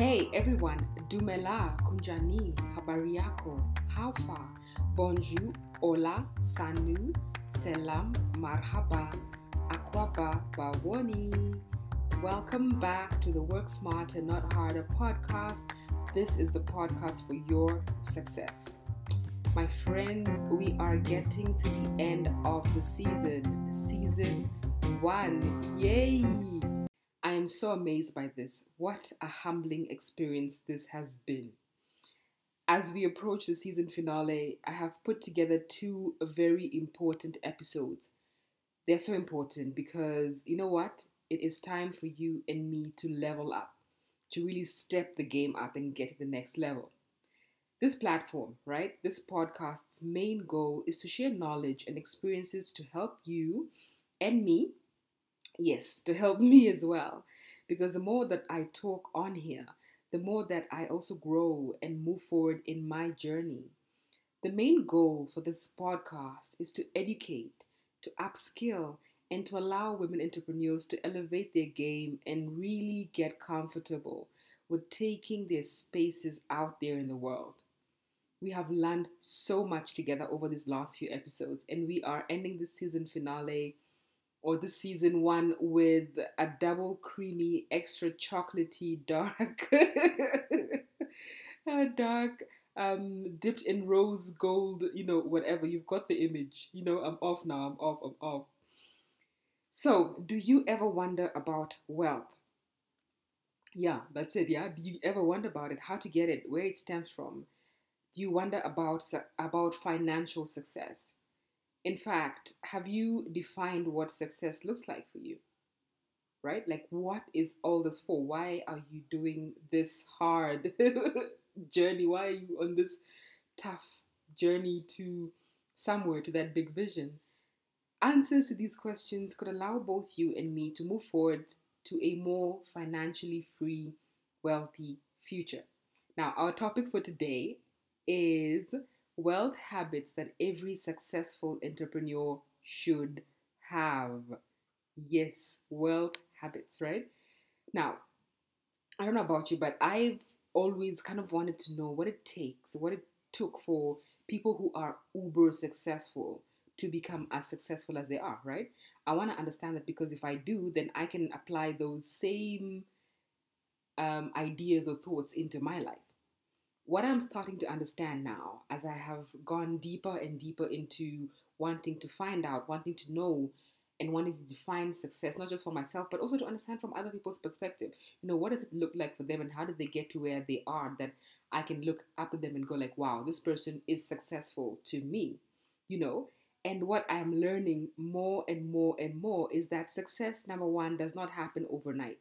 Hey everyone, Dumela, Kunjani, Habari yako, how far? Bonjour, hola, sanu, selam, marhaba, akwaba, bawoni. Welcome back to the Work Smarter, Not Harder podcast. This is the podcast for your success. My friends, we are getting to the end of the season, season one. Yay! I am so amazed by this. What a humbling experience this has been. As we approach the season finale, I have put together two very important episodes. They're so important because you know what? It is time for you and me to level up, to really step the game up and get to the next level. This platform, right? This podcast's main goal is to share knowledge and experiences to help you and me yes, to help me as well. Because the more that I talk on here, the more that I also grow and move forward in my journey. The main goal for this podcast is to educate, to upskill, and to allow women entrepreneurs to elevate their game and really get comfortable with taking their spaces out there in the world. We have learned so much together over these last few episodes, and we are ending the season finale or the season one with a double creamy, extra chocolatey, dark, dark, um, dipped in rose gold, you know, whatever. You've got the image. You know, I'm off now. I'm off. I'm off. So, do you ever wonder about wealth? Yeah, that's it. Yeah. Do you ever wonder about it? How to get it? Where it stems from? Do you wonder about about financial success? In fact, have you defined what success looks like for you? Right? Like, what is all this for? Why are you doing this hard journey? Why are you on this tough journey to somewhere, to that big vision? Answers to these questions could allow both you and me to move forward to a more financially free, wealthy future. Now, our topic for today is wealth habits that every successful entrepreneur should have. Yes, wealth habits, right? Now, I don't know about you, but I've always kind of wanted to know what it takes, what it took for people who are uber successful to become as successful as they are, right? I want to understand that because if I do, then I can apply those same um, ideas or thoughts into my life what I'm starting to understand now, as I have gone deeper and deeper into wanting to find out, wanting to know, and wanting to define success, not just for myself, but also to understand from other people's perspective. You know, what does it look like for them, and how did they get to where they are? That I can look up at them and go like, "Wow, this person is successful to me," you know. And what I'm learning more and more and more is that success, number one, does not happen overnight.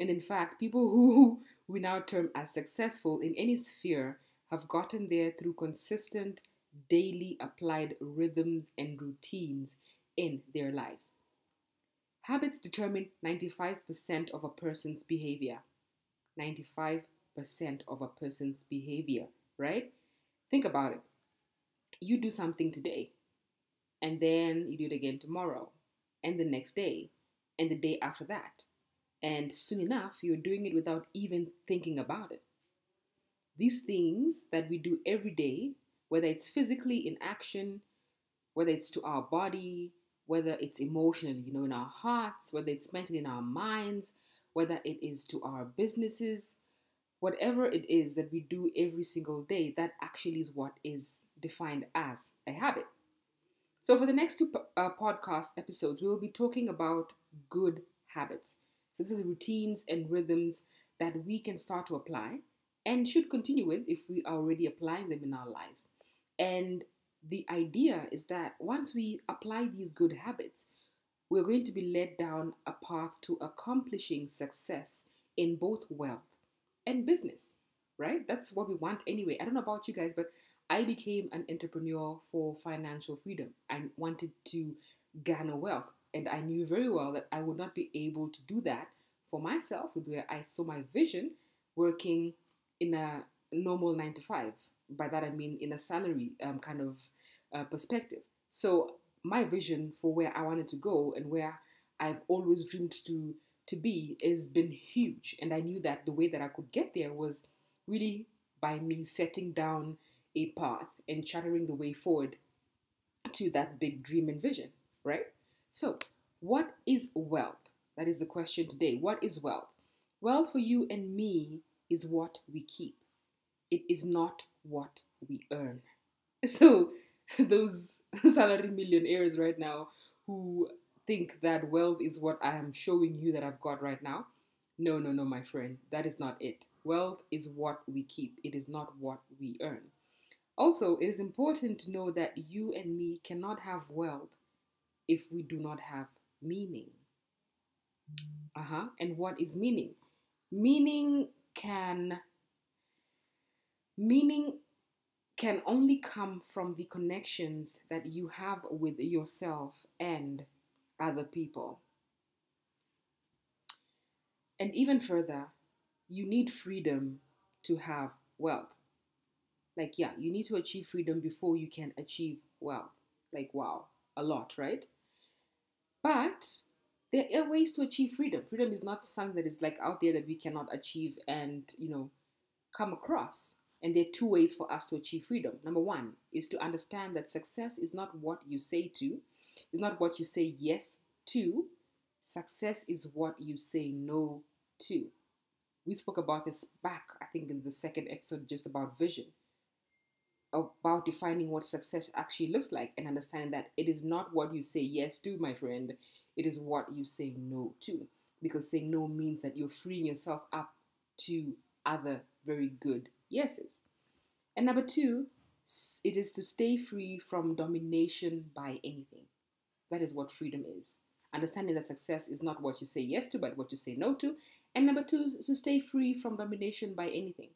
And in fact, people who we now term as successful in any sphere have gotten there through consistent, daily applied rhythms and routines in their lives. Habits determine 95% of a person's behavior. 95% of a person's behavior, right? Think about it. You do something today, and then you do it again tomorrow, and the next day, and the day after that and soon enough, you're doing it without even thinking about it. These things that we do every day, whether it's physically in action, whether it's to our body, whether it's emotionally, you know, in our hearts, whether it's mentally in our minds, whether it is to our businesses, whatever it is that we do every single day, that actually is what is defined as a habit. So, for the next two uh, podcast episodes, we will be talking about good habits. So this is routines and rhythms that we can start to apply and should continue with if we are already applying them in our lives. And the idea is that once we apply these good habits, we're going to be led down a path to accomplishing success in both wealth and business, right? That's what we want anyway. I don't know about you guys, but I became an entrepreneur for financial freedom. I wanted to garner wealth. And I knew very well that I would not be able to do that for myself with where I saw my vision working in a normal nine to five. By that I mean in a salary um, kind of uh, perspective. So my vision for where I wanted to go and where I've always dreamed to to be has been huge. And I knew that the way that I could get there was really by me setting down a path and charting the way forward to that big dream and vision, right? So, what is wealth? That is the question today. What is wealth? Wealth for you and me is what we keep, it is not what we earn. So, those salary millionaires right now who think that wealth is what I am showing you that I've got right now. No, no, no, my friend. That is not it. Wealth is what we keep, it is not what we earn. Also, it is important to know that you and me cannot have wealth if we do not have meaning. Uh huh. And what is meaning? Meaning can meaning can only come from the connections that you have with yourself and other people. And even further, you need freedom to have wealth. Like, yeah, you need to achieve freedom before you can achieve wealth. Like, wow, a lot, right? But there are ways to achieve freedom. Freedom is not something that is like out there that we cannot achieve and, you know, come across. And there are two ways for us to achieve freedom. Number one is to understand that success is not what you say to, it's not what you say yes to. Success is what you say no to. We spoke about this back, I think, in the second episode just about vision, about defining what success actually looks like and understanding that it is not what you say yes to, my friend, it is what you say no to. Because saying no means that you're freeing yourself up to other very good yeses. And number two, it is to stay free from domination by anything. That is what freedom is. Understanding that success is not what you say yes to, but what you say no to. And number two, to stay free from domination by anything.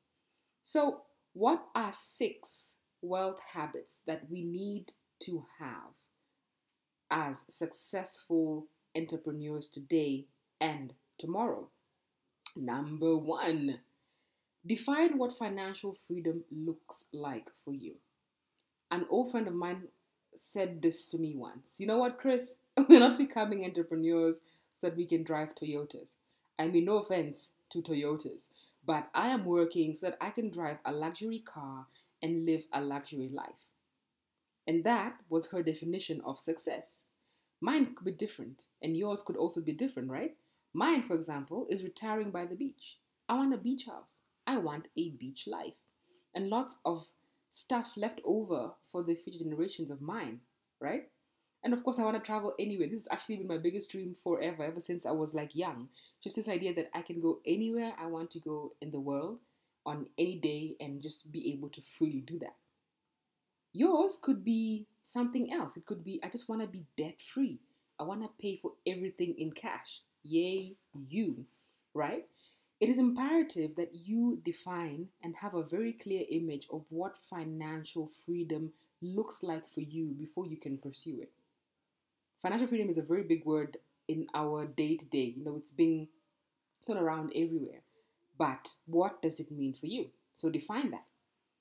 So, what are six wealth habits that we need to have as successful entrepreneurs today and tomorrow? Number one, define what financial freedom looks like for you. An old friend of mine said this to me once. You know what, Chris? We're not becoming entrepreneurs so that we can drive Toyotas. I mean, no offense to Toyotas, but I am working so that I can drive a luxury car and live a luxury life. And that was her definition of success. Mine could be different, and yours could also be different, right? Mine, for example, is retiring by the beach. I want a beach house. I want a beach life. And lots of stuff left over for the future generations of mine, right? And of course, I want to travel anywhere. This has actually been my biggest dream forever, ever since I was like young. Just this idea that I can go anywhere I want to go in the world on any day and just be able to freely do that. Yours could be something else. It could be, I just want to be debt free. I want to pay for everything in cash. Yay, you, right? It is imperative that you define and have a very clear image of what financial freedom looks like for you before you can pursue it. Financial freedom is a very big word in our day to day. You know, it's being thrown around everywhere. But what does it mean for you? So define that.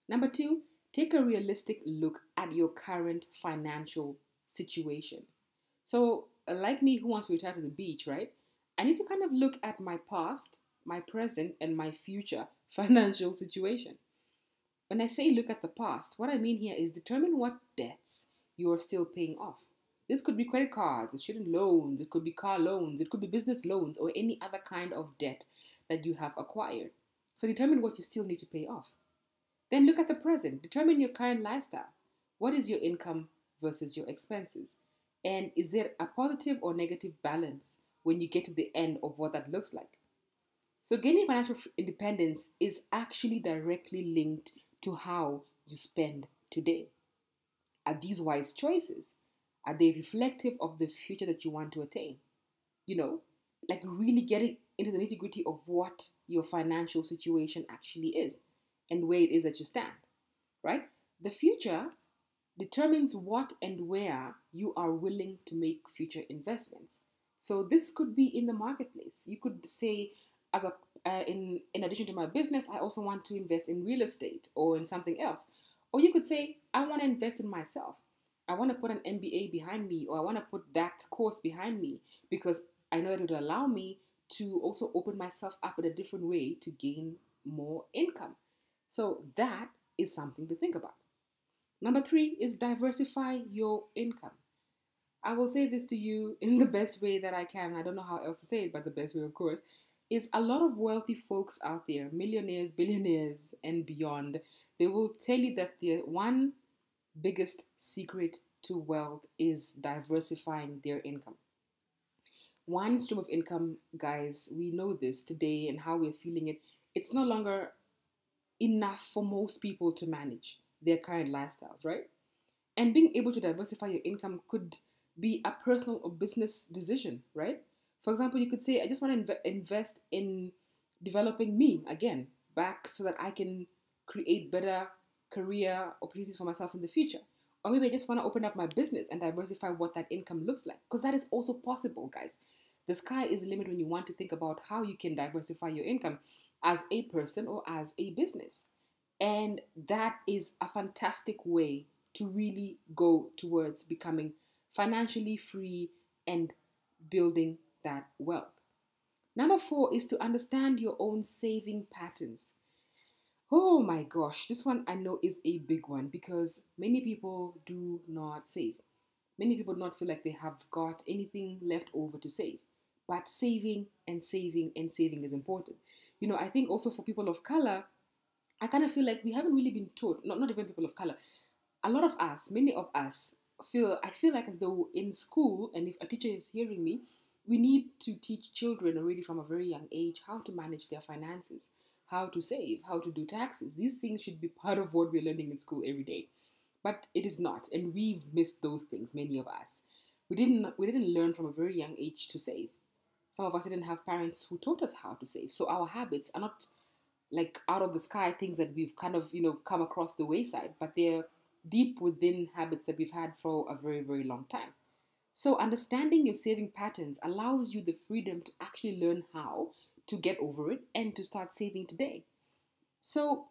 Number two, take a realistic look at your current financial situation. So, uh, like me who wants to retire to the beach, right? I need to kind of look at my past my present, and my future financial situation. When I say look at the past, what I mean here is determine what debts you are still paying off. This could be credit cards, student loans, it could be car loans, it could be business loans, or any other kind of debt that you have acquired. So determine what you still need to pay off. Then look at the present. Determine your current lifestyle. What is your income versus your expenses? And is there a positive or negative balance when you get to the end of what that looks like? So, gaining financial independence is actually directly linked to how you spend today. Are these wise choices? Are they reflective of the future that you want to attain? You know, like really getting into the nitty gritty of what your financial situation actually is and where it is that you stand, right? The future determines what and where you are willing to make future investments. So, this could be in the marketplace. You could say, as a uh, in in addition to my business, I also want to invest in real estate or in something else. Or you could say, I want to invest in myself. I want to put an MBA behind me, or I want to put that course behind me because I know it would allow me to also open myself up in a different way to gain more income. So that is something to think about. Number three is diversify your income. I will say this to you in the best way that I can. I don't know how else to say it, but the best way, of course, is a lot of wealthy folks out there, millionaires, billionaires, and beyond. They will tell you that the one biggest secret to wealth is diversifying their income. One stream of income, guys, we know this today and how we're feeling it. It's no longer enough for most people to manage their current lifestyles, right? And being able to diversify your income could be a personal or business decision, right? For example, you could say, I just want to inv- invest in developing me again, back so that I can create better career opportunities for myself in the future. Or maybe I just want to open up my business and diversify what that income looks like. Because that is also possible, guys. The sky is the limit when you want to think about how you can diversify your income as a person or as a business. And that is a fantastic way to really go towards becoming financially free and building that wealth. Number four is to understand your own saving patterns. Oh my gosh, this one I know is a big one because many people do not save. Many people do not feel like they have got anything left over to save. But saving and saving and saving is important. You know, I think also for people of color, I kind of feel like we haven't really been taught, not, not even people of color, a lot of us, many of us feel, I feel like as though in school, and if a teacher is hearing me, we need to teach children already from a very young age how to manage their finances, how to save, how to do taxes. These things should be part of what we're learning in school every day. But it is not, and we've missed those things, many of us. We didn't we didn't learn from a very young age to save. Some of us didn't have parents who taught us how to save. So our habits are not like out of the sky things that we've kind of, you know, come across the wayside, but they're deep within habits that we've had for a very, very long time. So, understanding your saving patterns allows you the freedom to actually learn how to get over it and to start saving today. So,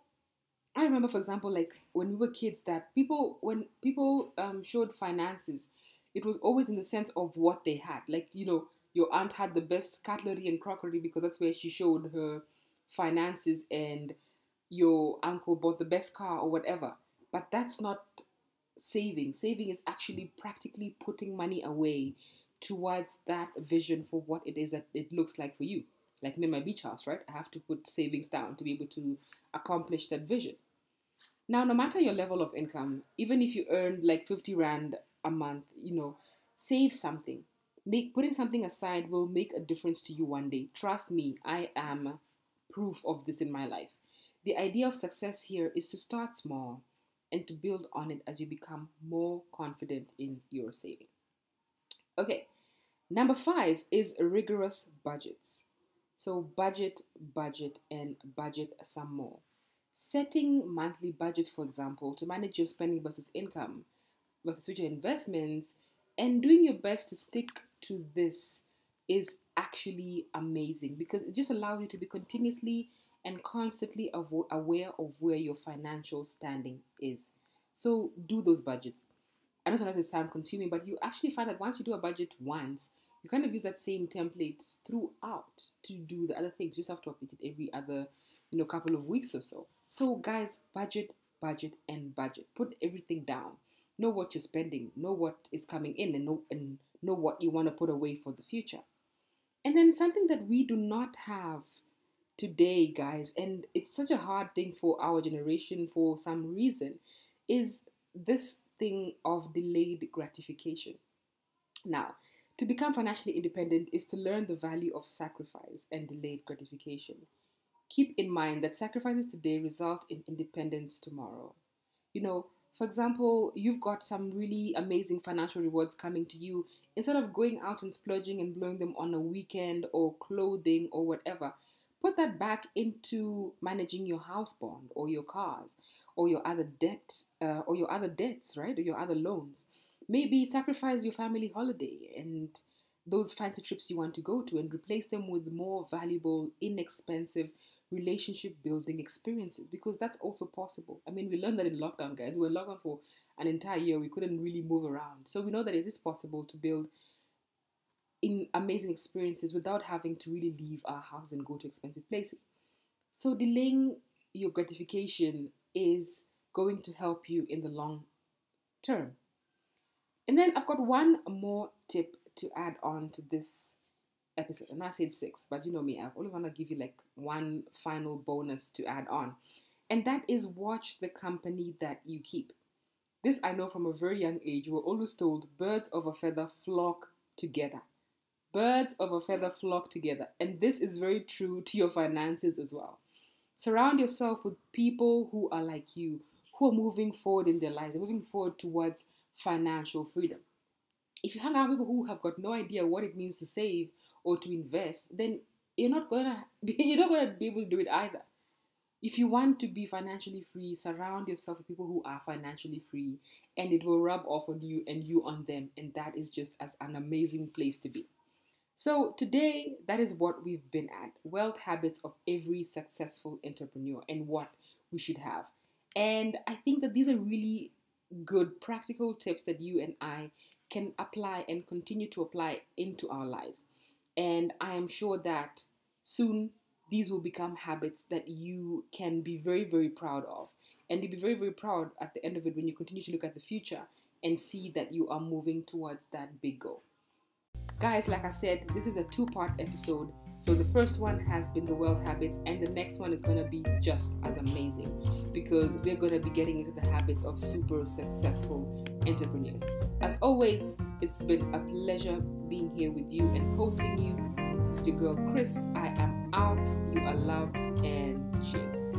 I remember, for example, like when we were kids, that people, when people um, showed finances, it was always in the sense of what they had. Like, you know, your aunt had the best cutlery and crockery because that's where she showed her finances, and your uncle bought the best car or whatever. But that's not saving. Saving is actually practically putting money away towards that vision for what it is that it looks like for you. Like me in my beach house, right? I have to put savings down to be able to accomplish that vision. Now, no matter your level of income, even if you earn like 50 Rand a month, you know, save something make putting something aside will make a difference to you one day. Trust me, I am proof of this in my life. The idea of success here is to start small and to build on it as you become more confident in your saving. Okay, number five is rigorous budgets. So, budget, budget, and budget some more. Setting monthly budgets, for example, to manage your spending versus income versus future investments, and doing your best to stick to this is actually amazing because it just allows you to be continuously and constantly aware of where your financial standing is. So do those budgets. I know sometimes it's time consuming, but you actually find that once you do a budget once, you kind of use that same template throughout to do the other things. You just have to update it every other, you know, couple of weeks or so. So guys, budget, budget, and budget. Put everything down. Know what you're spending. Know what is coming in, and know and know what you want to put away for the future. And then something that we do not have today, guys, and it's such a hard thing for our generation for some reason, is this thing of delayed gratification. Now, to become financially independent is to learn the value of sacrifice and delayed gratification. Keep in mind that sacrifices today result in independence tomorrow. You know, for example, you've got some really amazing financial rewards coming to you. Instead of going out and splurging and blowing them on a weekend or clothing or whatever, put that back into managing your house bond or your cars or your other debts uh, or your other debts, right? Or your other loans. Maybe sacrifice your family holiday and those fancy trips you want to go to and replace them with more valuable, inexpensive relationship building experiences because that's also possible. I mean, we learned that in lockdown, guys. We were locked down for an entire year. We couldn't really move around. So we know that it is possible to build in amazing experiences without having to really leave our house and go to expensive places. So delaying your gratification is going to help you in the long term. And then I've got one more tip to add on to this episode. And I said six, but you know me, I only want to give you like one final bonus to add on. And that is watch the company that you keep. This I know from a very young age. We're always told birds of a feather flock together. Birds of a feather flock together. And this is very true to your finances as well. Surround yourself with people who are like you, who are moving forward in their lives, moving forward towards financial freedom. If you hang out with people who have got no idea what it means to save or to invest, then you're not gonna you're not gonna be able to do it either. If you want to be financially free, surround yourself with people who are financially free, and it will rub off on you and you on them, and that is just as an amazing place to be. So today, that is what we've been at: wealth habits of every successful entrepreneur and what we should have. And I think that these are really good practical tips that you and I can apply and continue to apply into our lives. And I am sure that soon these will become habits that you can be very, very proud of. And you'll be very, very proud at the end of it when you continue to look at the future and see that you are moving towards that big goal. Guys, like I said, this is a two part episode. So the first one has been the wealth habits, and the next one is going to be just as amazing because we're going to be getting into the habits of super successful entrepreneurs. As always, it's been a pleasure being here with you and hosting you. It's your girl Chris. I am out. You are loved and cheers.